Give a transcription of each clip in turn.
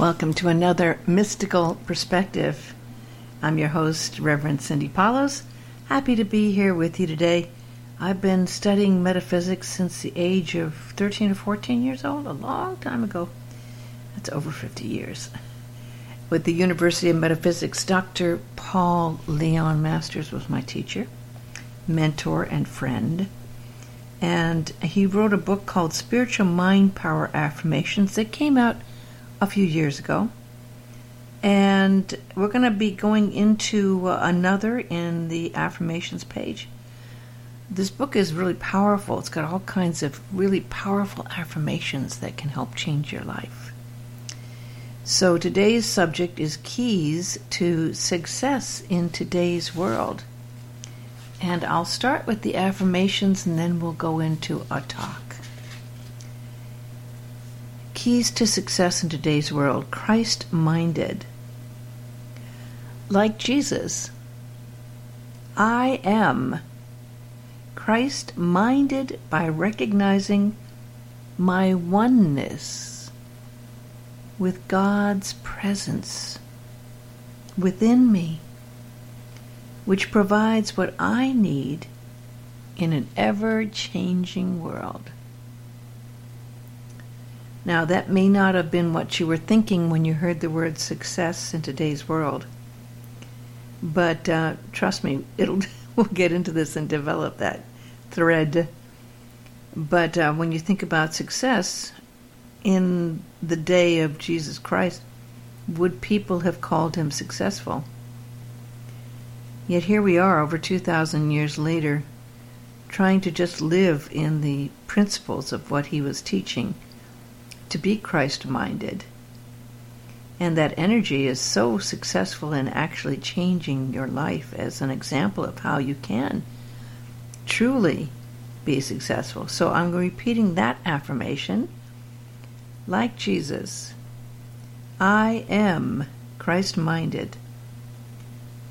Welcome to another mystical perspective. I'm your host, Reverend Cindy Palos. Happy to be here with you today. I've been studying metaphysics since the age of 13 or 14 years old, a long time ago. That's over 50 years. With the University of Metaphysics, Dr. Paul Leon Masters was my teacher, mentor, and friend. And he wrote a book called Spiritual Mind Power Affirmations that came out a few years ago. And we're going to be going into uh, another in the affirmations page. This book is really powerful. It's got all kinds of really powerful affirmations that can help change your life. So today's subject is keys to success in today's world. And I'll start with the affirmations and then we'll go into a talk. Keys to success in today's world Christ minded. Like Jesus, I am Christ minded by recognizing my oneness with God's presence within me, which provides what I need in an ever changing world. Now, that may not have been what you were thinking when you heard the word success in today's world. But uh, trust me, it'll we'll get into this and develop that thread. But uh, when you think about success in the day of Jesus Christ, would people have called him successful? Yet here we are, over 2,000 years later, trying to just live in the principles of what he was teaching to be Christ minded. And that energy is so successful in actually changing your life as an example of how you can truly be successful. So I'm repeating that affirmation like Jesus. I am Christ minded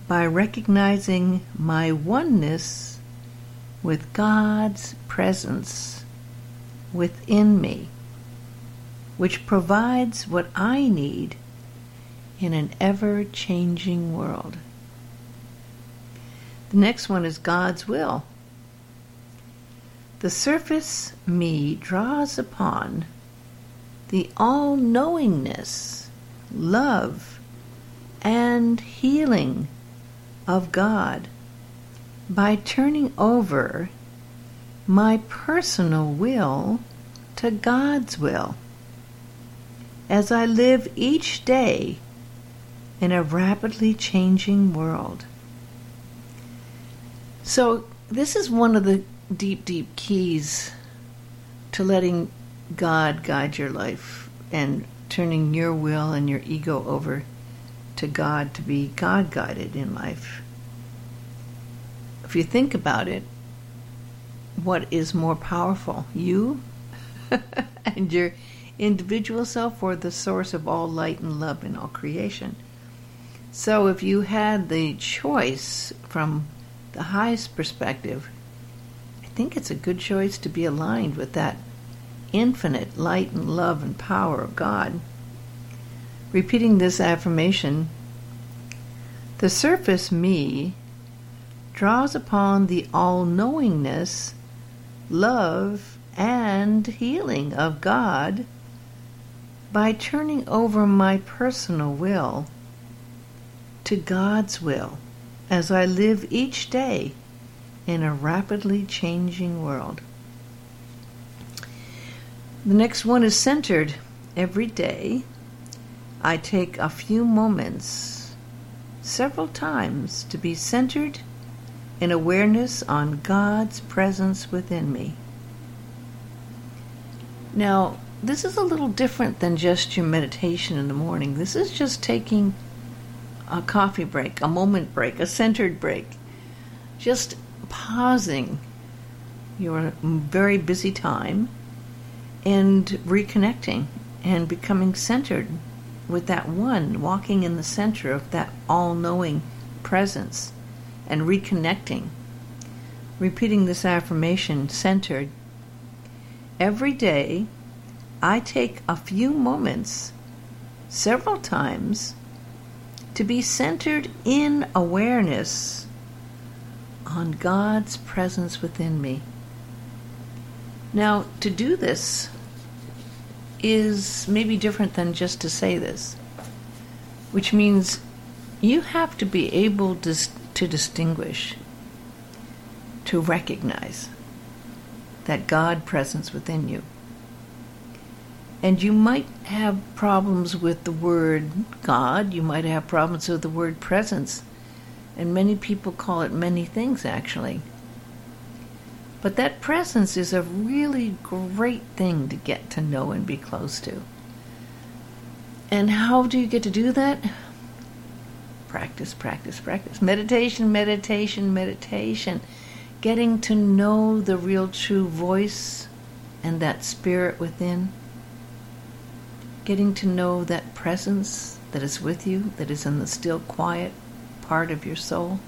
by recognizing my oneness with God's presence within me which provides what I need in an ever changing world. The next one is God's will. The surface me draws upon the all knowingness, love, and healing of God by turning over my personal will to God's will as I live each day in a rapidly changing world. So, this is one of the deep, deep keys to letting God guide your life and turning your will and your ego over to God to be God guided in life. If you think about it, what is more powerful, you and your individual self or the source of all light and love in all creation. So, if you had the choice from the highest perspective, I think it's a good choice to be aligned with that infinite light and love and power of God. Repeating this affirmation, the surface me draws upon the all knowingness, love, and healing of God by turning over my personal will to God's will as I live each day in a rapidly changing world. The next one is centered. Every day, I take a few moments, several times, to be centered in awareness on God's presence within me. Now, this is a little different than just your meditation in the morning. This is just taking a coffee break, a moment break, a centered break. Just pausing your very busy time and reconnecting and becoming centered with that one, walking in the center of that all knowing presence and reconnecting. Repeating this affirmation centered every day I take a few moments several times to be centered in awareness on God's presence within me. Now, to do this is maybe different than just to say this, which means you have to be able to, to distinguish, to recognize that God presence within you. And you might have problems with the word God, you might have problems with the word presence, and many people call it many things actually. But that presence is a really great thing to get to know and be close to. And how do you get to do that? Practice, practice, practice. Meditation, meditation, meditation. Getting to know the real true voice and that spirit within getting to know that presence that is with you, that is in the still quiet part of your soul.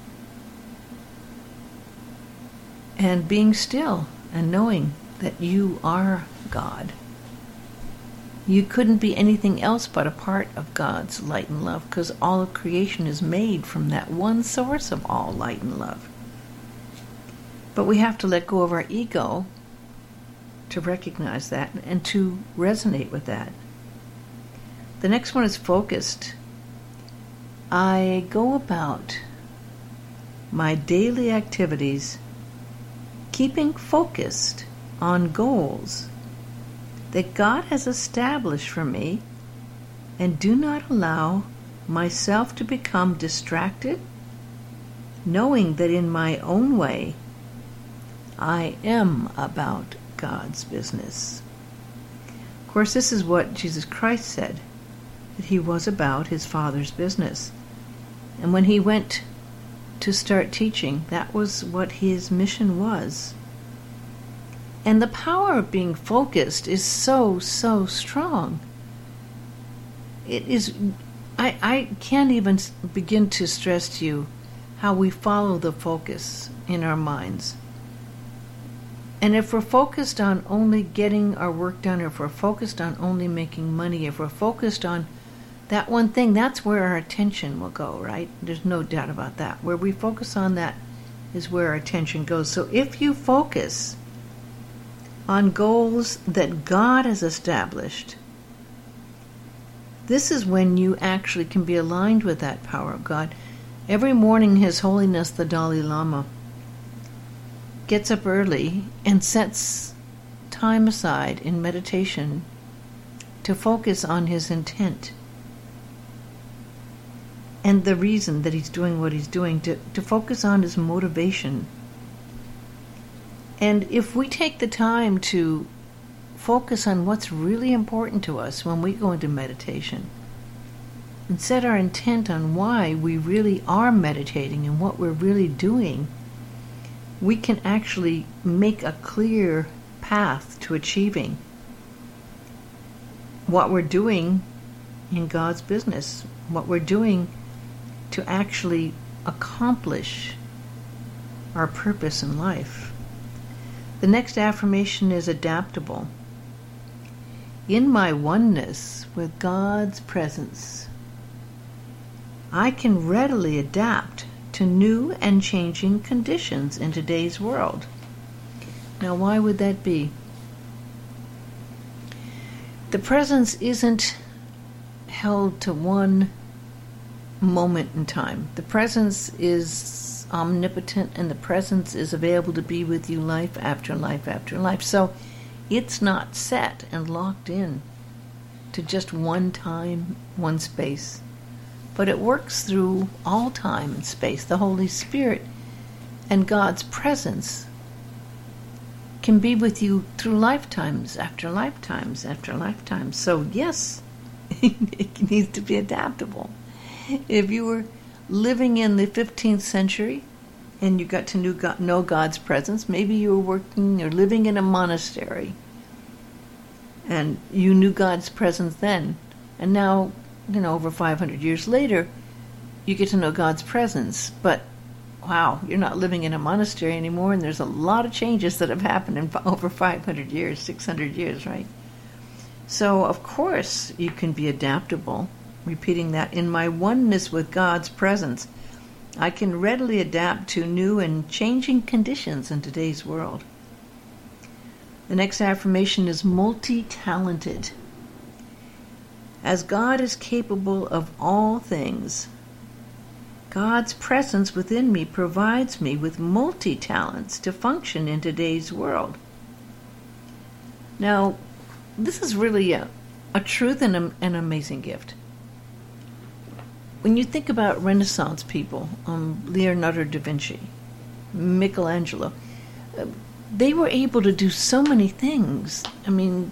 And being still and knowing that you are God. You couldn't be anything else but a part of God's light and love because all of creation is made from that one source of all light and love. But we have to let go of our ego to recognize that and to resonate with that. The next one is focused. I go about my daily activities keeping focused on goals that God has established for me and do not allow myself to become distracted, knowing that in my own way I am about God's business. Of course, this is what Jesus Christ said that he was about his father's business. And when he went to start teaching, that was what his mission was. And the power of being focused is so, so strong. It is, I, I can't even begin to stress to you how we follow the focus in our minds. And if we're focused on only getting our work done, if we're focused on only making money, if we're focused on that one thing, that's where our attention will go, right? There's no doubt about that. Where we focus on that is where our attention goes. So if you focus on goals that God has established, this is when you actually can be aligned with that power of God. Every morning, His Holiness the Dalai Lama gets up early and sets time aside in meditation to focus on his intent and the reason that he's doing what he's doing, to, to focus on his motivation. And if we take the time to focus on what's really important to us when we go into meditation, and set our intent on why we really are meditating and what we're really doing, we can actually make a clear path to achieving what we're doing in God's business, what we're doing to actually accomplish our purpose in life. The next affirmation is adaptable. In my oneness with God's presence, I can readily adapt to new and changing conditions in today's world. Now, why would that be? The presence isn't held to one moment in time. The presence is omnipotent and the presence is available to be with you life after life after life. So it's not set and locked in to just one time, one space. But it works through all time and space. The Holy Spirit and God's presence can be with you through lifetimes after lifetimes after lifetimes. So, yes, it needs to be adaptable if you were living in the 15th century and you got to know God's presence, maybe you were working or living in a monastery and you knew God's presence then. And now, you know, over 500 years later, you get to know God's presence. But wow, you're not living in a monastery anymore, and there's a lot of changes that have happened in over 500 years, 600 years, right? So, of course, you can be adaptable Repeating that, in my oneness with God's presence, I can readily adapt to new and changing conditions in today's world. The next affirmation is multi talented. As God is capable of all things, God's presence within me provides me with multi talents to function in today's world. Now, this is really a, a truth and a, an amazing gift. When you think about Renaissance people, um, Leonardo da Vinci, Michelangelo, uh, they were able to do so many things. I mean,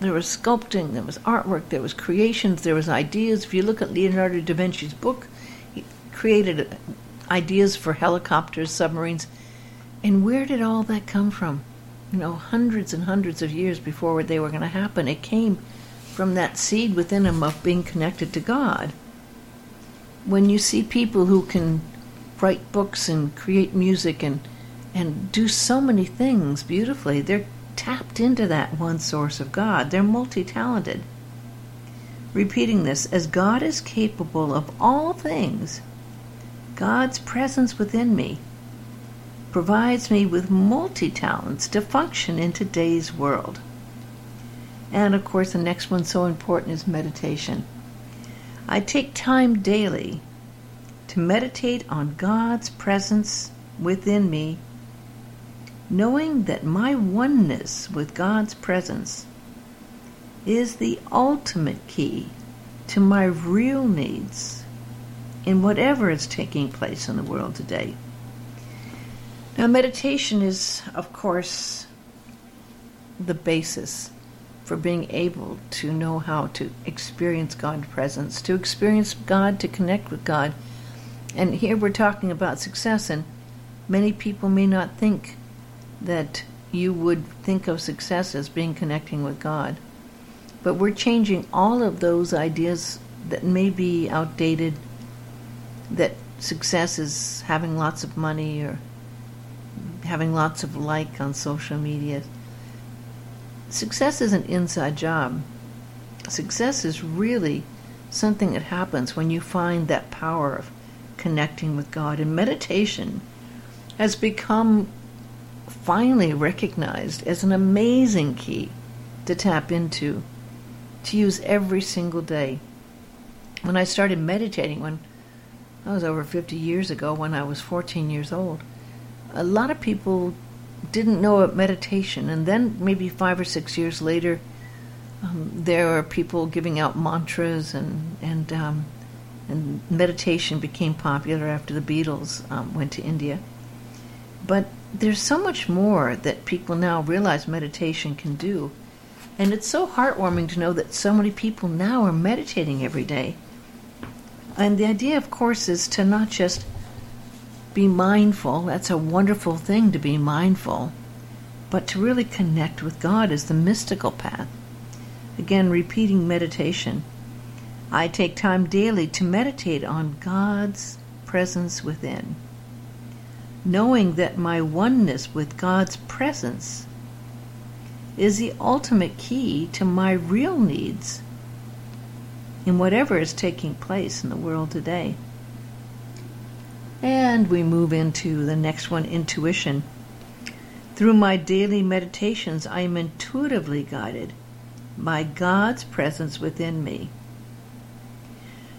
there was sculpting, there was artwork, there was creations, there was ideas. If you look at Leonardo da Vinci's book, he created ideas for helicopters, submarines. And where did all that come from? You know, hundreds and hundreds of years before they were going to happen. It came from that seed within him of being connected to God. When you see people who can write books and create music and and do so many things beautifully. They're tapped into that one source of God. They're multi talented. Repeating this, as God is capable of all things, God's presence within me provides me with multi talents to function in today's world. And of course, the next one so important is meditation. I take time daily to meditate on God's presence within me knowing that my oneness with God's presence is the ultimate key to my real needs in whatever is taking place in the world today. Now, meditation is, of course, the basis for being able to know how to experience God's presence, to experience God, to connect with God. And here we're talking about success, and many people may not think that you would think of success as being connecting with God. But we're changing all of those ideas that may be outdated, that success is having lots of money or having lots of like on social media. Success is an inside job. Success is really something that happens when you find that power of connecting with God. And meditation has become finally recognized as an amazing key to tap into, to use every single day. When I started meditating, when I was over 50 years ago, when I was 14 years old, a lot of people didn't know about meditation. And then maybe five or six years later, um, there are people giving out mantras and, and, um, and meditation became popular after the Beatles um, went to India. But there's so much more that people now realize meditation can do. And it's so heartwarming to know that so many people now are meditating every day. And the idea, of course, is to not just be mindful, that's a wonderful thing to be mindful, but to really connect with God is the mystical path. Again, repeating meditation. I take time daily to meditate on God's presence within knowing that my oneness with God's presence is the ultimate key to my real needs in whatever is taking place in the world today. And we move into the next one intuition. Through my daily meditations, I am intuitively guided by God's presence within me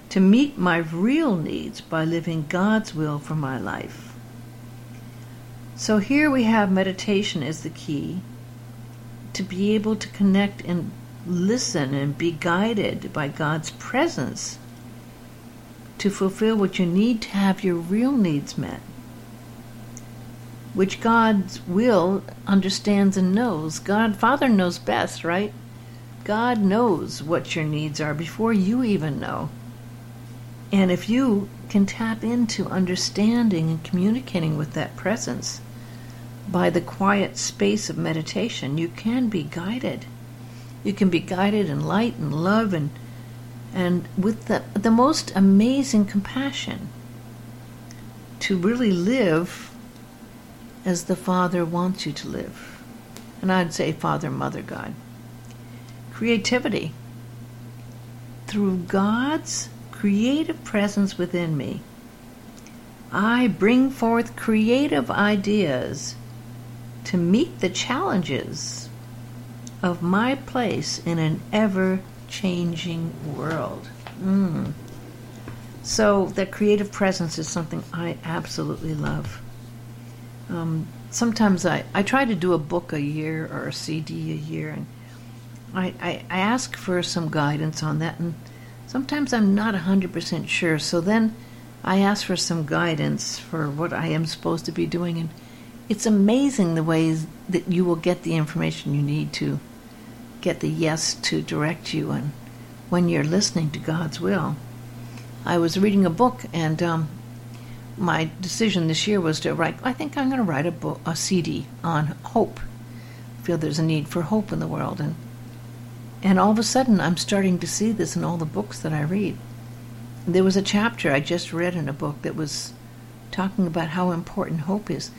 to meet my real needs by living God's will for my life. So here we have meditation as the key to be able to connect and listen and be guided by God's presence to fulfill what you need to have your real needs met, which God's will understands and knows. God, Father knows best, right? God knows what your needs are before you even know. And if you can tap into understanding and communicating with that presence, by the quiet space of meditation, you can be guided. You can be guided in light and love and and with the, the most amazing compassion to really live as the Father wants you to live. And I'd say Father, Mother, God. Creativity. through God's creative presence within me, I bring forth creative ideas to meet the challenges of my place in an ever changing world. Mm. So, that creative presence is something I absolutely love. Um, sometimes I, I try to do a book a year or a CD a year, and I, I, I ask for some guidance on that, and sometimes I'm not 100% sure. So then I ask for some guidance for what I am supposed to be doing, and it's amazing the ways that you will get the information you need to get the yes to direct you and when you're listening to God's will. I was reading a book, and um, my decision this year was to write. I think I'm going to write a book, a CD on hope. I feel there's a need for hope in the world, and and all of a sudden I'm starting to see this in all the books that I read. There was a chapter I just read in a book that was talking about how important hope is.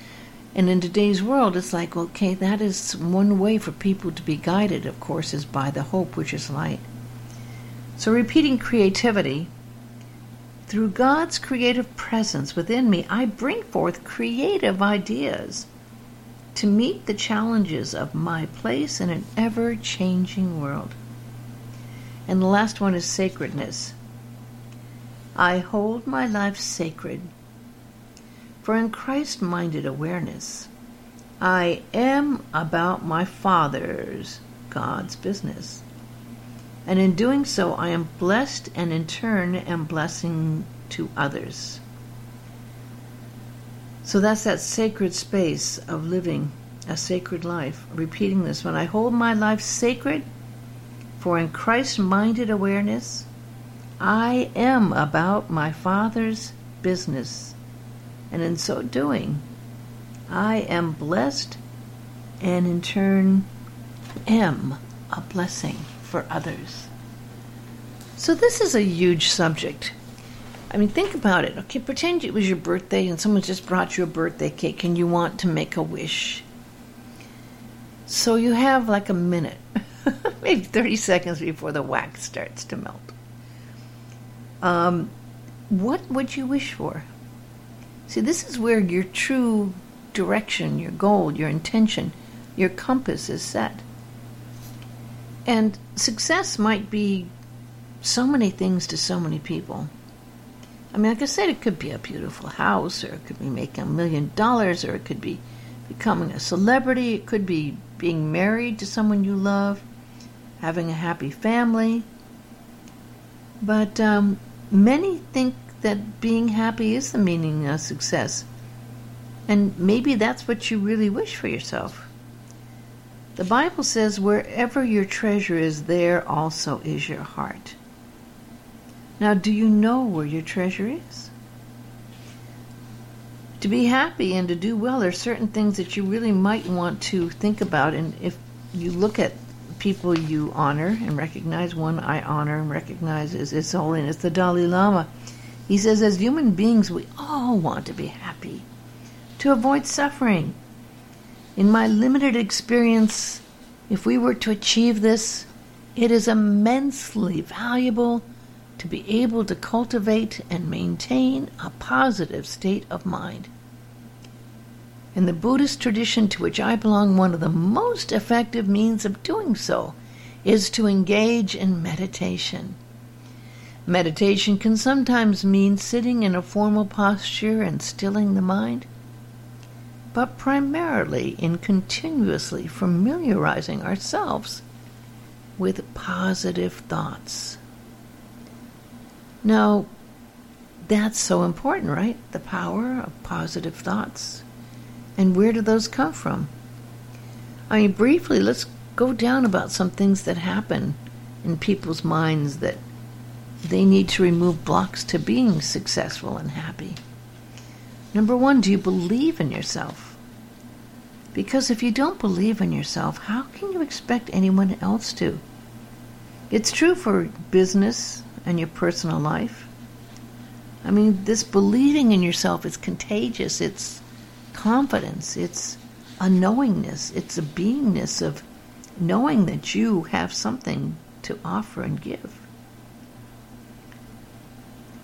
And in today's world, it's like, okay, that is one way for people to be guided, of course, is by the hope which is light. So, repeating creativity through God's creative presence within me, I bring forth creative ideas to meet the challenges of my place in an ever changing world. And the last one is sacredness. I hold my life sacred, for in Christ minded awareness, I am about my Father's, God's business and in doing so, I am blessed and in turn am blessing to others. So that's that sacred space of living a sacred life. Repeating this when I hold my life sacred, for in Christ minded awareness, I am about my Father's business. And in so doing, I am blessed and in turn am a blessing for others. So, this is a huge subject. I mean, think about it. Okay, pretend it was your birthday and someone just brought you a birthday cake and you want to make a wish. So, you have like a minute, maybe 30 seconds before the wax starts to melt. Um, what would you wish for? See, this is where your true direction, your goal, your intention, your compass is set. And success might be so many things to so many people. I mean, like I said, it could be a beautiful house, or it could be making a million dollars, or it could be becoming a celebrity, it could be being married to someone you love, having a happy family. But um, many think that being happy is the meaning of success. And maybe that's what you really wish for yourself. The Bible says, wherever your treasure is, there also is your heart. Now, do you know where your treasure is? To be happy and to do well, there are certain things that you really might want to think about. And if you look at people you honor and recognize, one I honor and recognize is His Holiness the Dalai Lama. He says, as human beings, we all want to be happy, to avoid suffering, in my limited experience, if we were to achieve this, it is immensely valuable to be able to cultivate and maintain a positive state of mind. In the Buddhist tradition to which I belong, one of the most effective means of doing so is to engage in meditation. Meditation can sometimes mean sitting in a formal posture and stilling the mind but primarily in continuously familiarizing ourselves with positive thoughts. Now, that's so important, right? The power of positive thoughts. And where do those come from? I mean, briefly, let's go down about some things that happen in people's minds that they need to remove blocks to being successful and happy. Number one, do you believe in yourself? Because if you don't believe in yourself, how can you expect anyone else to? It's true for business and your personal life. I mean, this believing in yourself is contagious. It's confidence. It's a knowingness. It's a beingness of knowing that you have something to offer and give.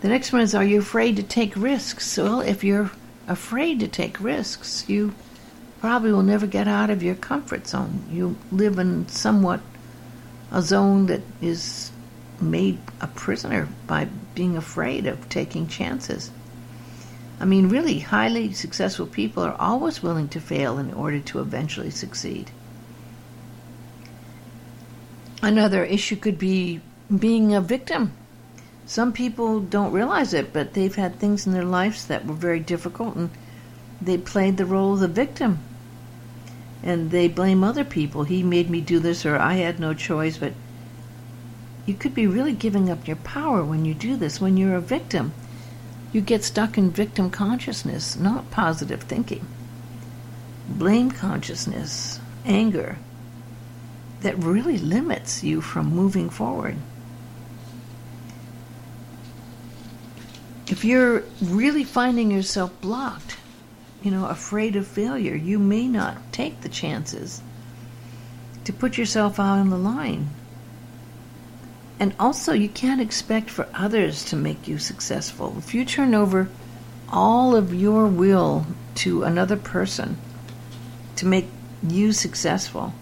The next one is Are you afraid to take risks? Well, if you're afraid to take risks, you probably will never get out of your comfort zone. You live in somewhat a zone that is made a prisoner by being afraid of taking chances. I mean, really, highly successful people are always willing to fail in order to eventually succeed. Another issue could be being a victim. Some people don't realize it, but they've had things in their lives that were very difficult and they played the role of the victim. And they blame other people. He made me do this, or I had no choice, but you could be really giving up your power when you do this, when you're a victim. You get stuck in victim consciousness, not positive thinking. Blame consciousness, anger, that really limits you from moving forward. If you're really finding yourself blocked, you know, afraid of failure, you may not take the chances to put yourself out on the line and also, you can't expect for others to make you successful. If you turn over all of your will to another person to make you successful,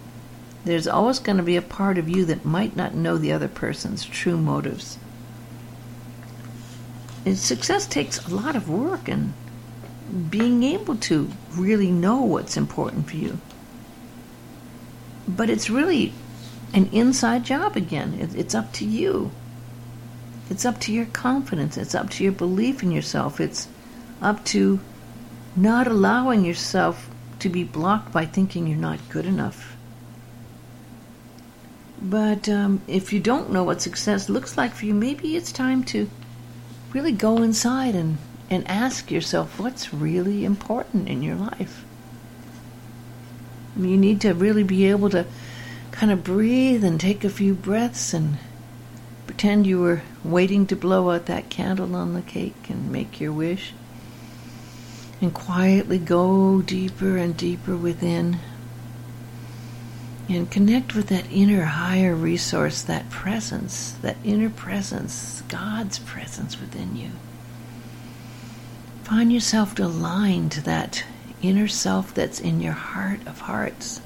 there's always going to be a part of you that might not know the other person's true motives. Success takes a lot of work and being able to really know what's important for you. But it's really an inside job again. It's up to you. It's up to your confidence. It's up to your belief in yourself. It's up to not allowing yourself to be blocked by thinking you're not good enough. But um, if you don't know what success looks like for you, maybe it's time to really go inside and, and ask yourself what's really important in your life. You need to really be able to kind of breathe and take a few breaths and pretend you were waiting to blow out that candle on the cake and make your wish. And quietly go deeper and deeper within. And connect with that inner higher resource, that presence, that inner presence, God's presence within you. Find yourself aligned to that inner self that's in your heart of hearts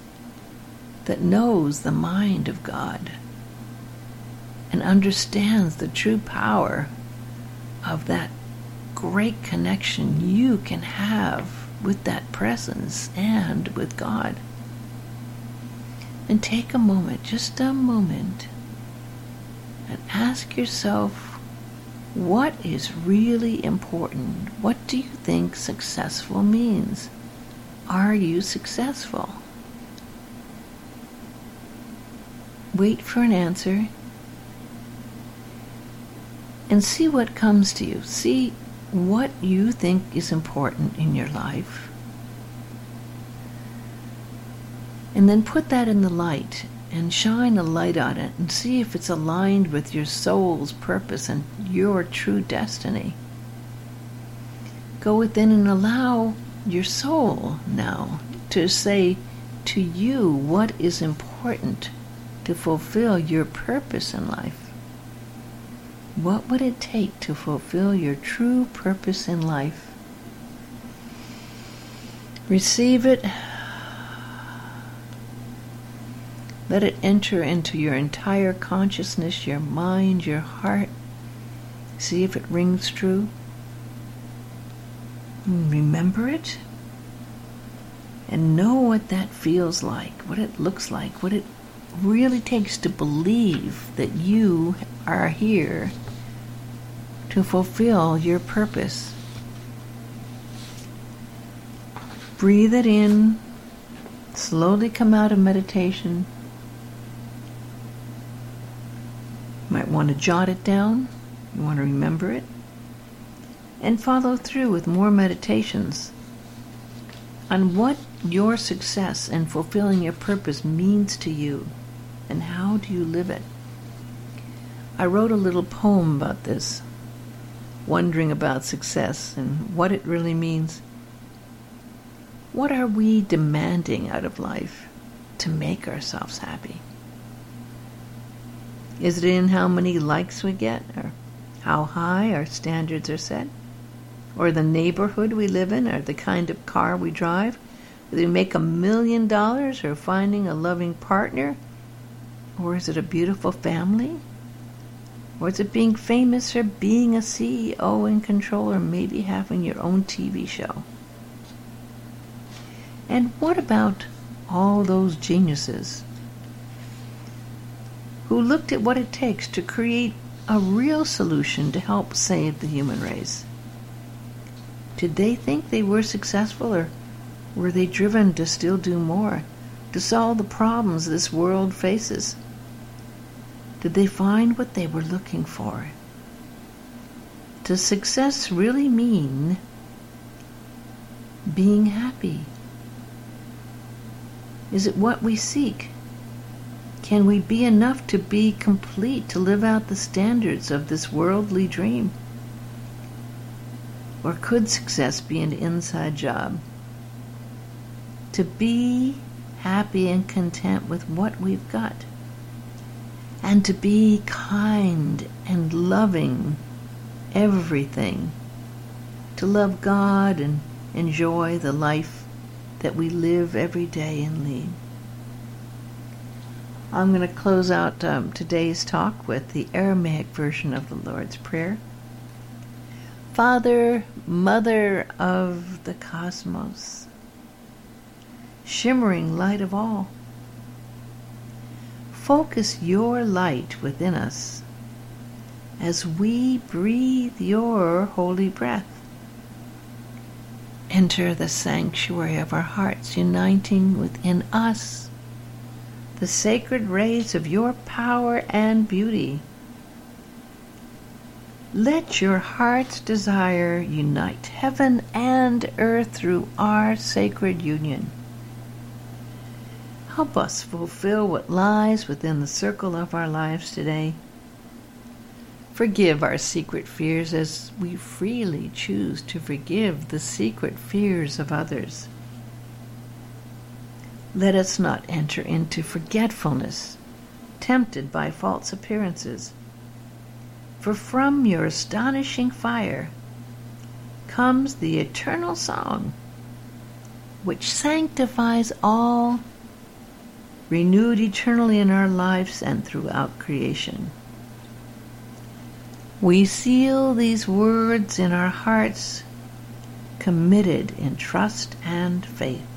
that knows the mind of God and understands the true power of that great connection you can have with that presence and with God. And take a moment, just a moment, and ask yourself what is really important? What do you think successful means? Are you successful? wait for an answer, and see what comes to you. See what you think is important in your life. And then put that in the light and shine a light on it and see if it's aligned with your soul's purpose and your true destiny. Go within and allow your soul now to say to you what is important to fulfill your purpose in life? What would it take to fulfill your true purpose in life? Receive it. Let it enter into your entire consciousness, your mind, your heart. See if it rings true. Remember it. And know what that feels like, what it looks like, what it really takes to believe that you are here to fulfill your purpose. Breathe it in, slowly come out of meditation. You might want to jot it down, you want to remember it, and follow through with more meditations on what your success and fulfilling your purpose means to you and how do you live it? I wrote a little poem about this, wondering about success and what it really means. What are we demanding out of life to make ourselves happy? Is it in how many likes we get, or how high our standards are set, or the neighborhood we live in, or the kind of car we drive, whether we make a million dollars or finding a loving partner, or is it a beautiful family? Or is it being famous or being a CEO in control, or maybe having your own TV show? And what about all those geniuses who looked at what it takes to create a real solution to help save the human race? Did they think they were successful or were they driven to still do more, to solve the problems this world faces? Did they find what they were looking for? Does success really mean being happy? Is it what we seek? Can we be enough to be complete, to live out the standards of this worldly dream? Or could success be an inside job? To be happy and content with what we've got and to be kind and loving everything, to love God and enjoy the life that we live every day and lead. I'm going to close out um, today's talk with the Aramaic version of the Lord's Prayer. Father, Mother of the cosmos, shimmering light of all, Focus your light within us as we breathe your holy breath. Enter the sanctuary of our hearts, uniting within us the sacred rays of your power and beauty. Let your heart's desire unite heaven and earth through our sacred union. Help us fulfill what lies within the circle of our lives today. Forgive our secret fears as we freely choose to forgive the secret fears of others. Let us not enter into forgetfulness, tempted by false appearances. For from your astonishing fire comes the eternal song, which sanctifies all renewed eternally in our lives and throughout creation. We seal these words in our hearts, committed in trust and faith.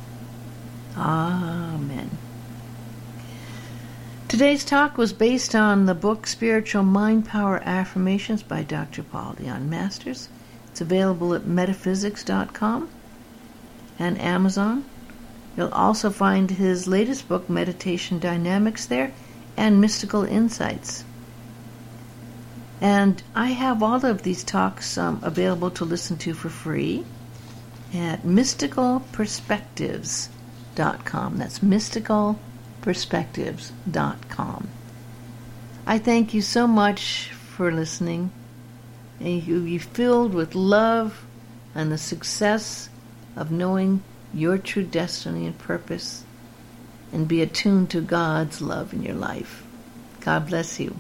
Amen. Today's talk was based on the book Spiritual Mind Power Affirmations by Dr. Paul Leon Masters. It's available at metaphysics.com and Amazon. You'll also find his latest book, Meditation Dynamics, there and Mystical Insights. And I have all of these talks um, available to listen to for free at mysticalperspectives.com. That's mysticalperspectives.com. I thank you so much for listening. And you be filled with love and the success of knowing your true destiny and purpose and be attuned to God's love in your life. God bless you.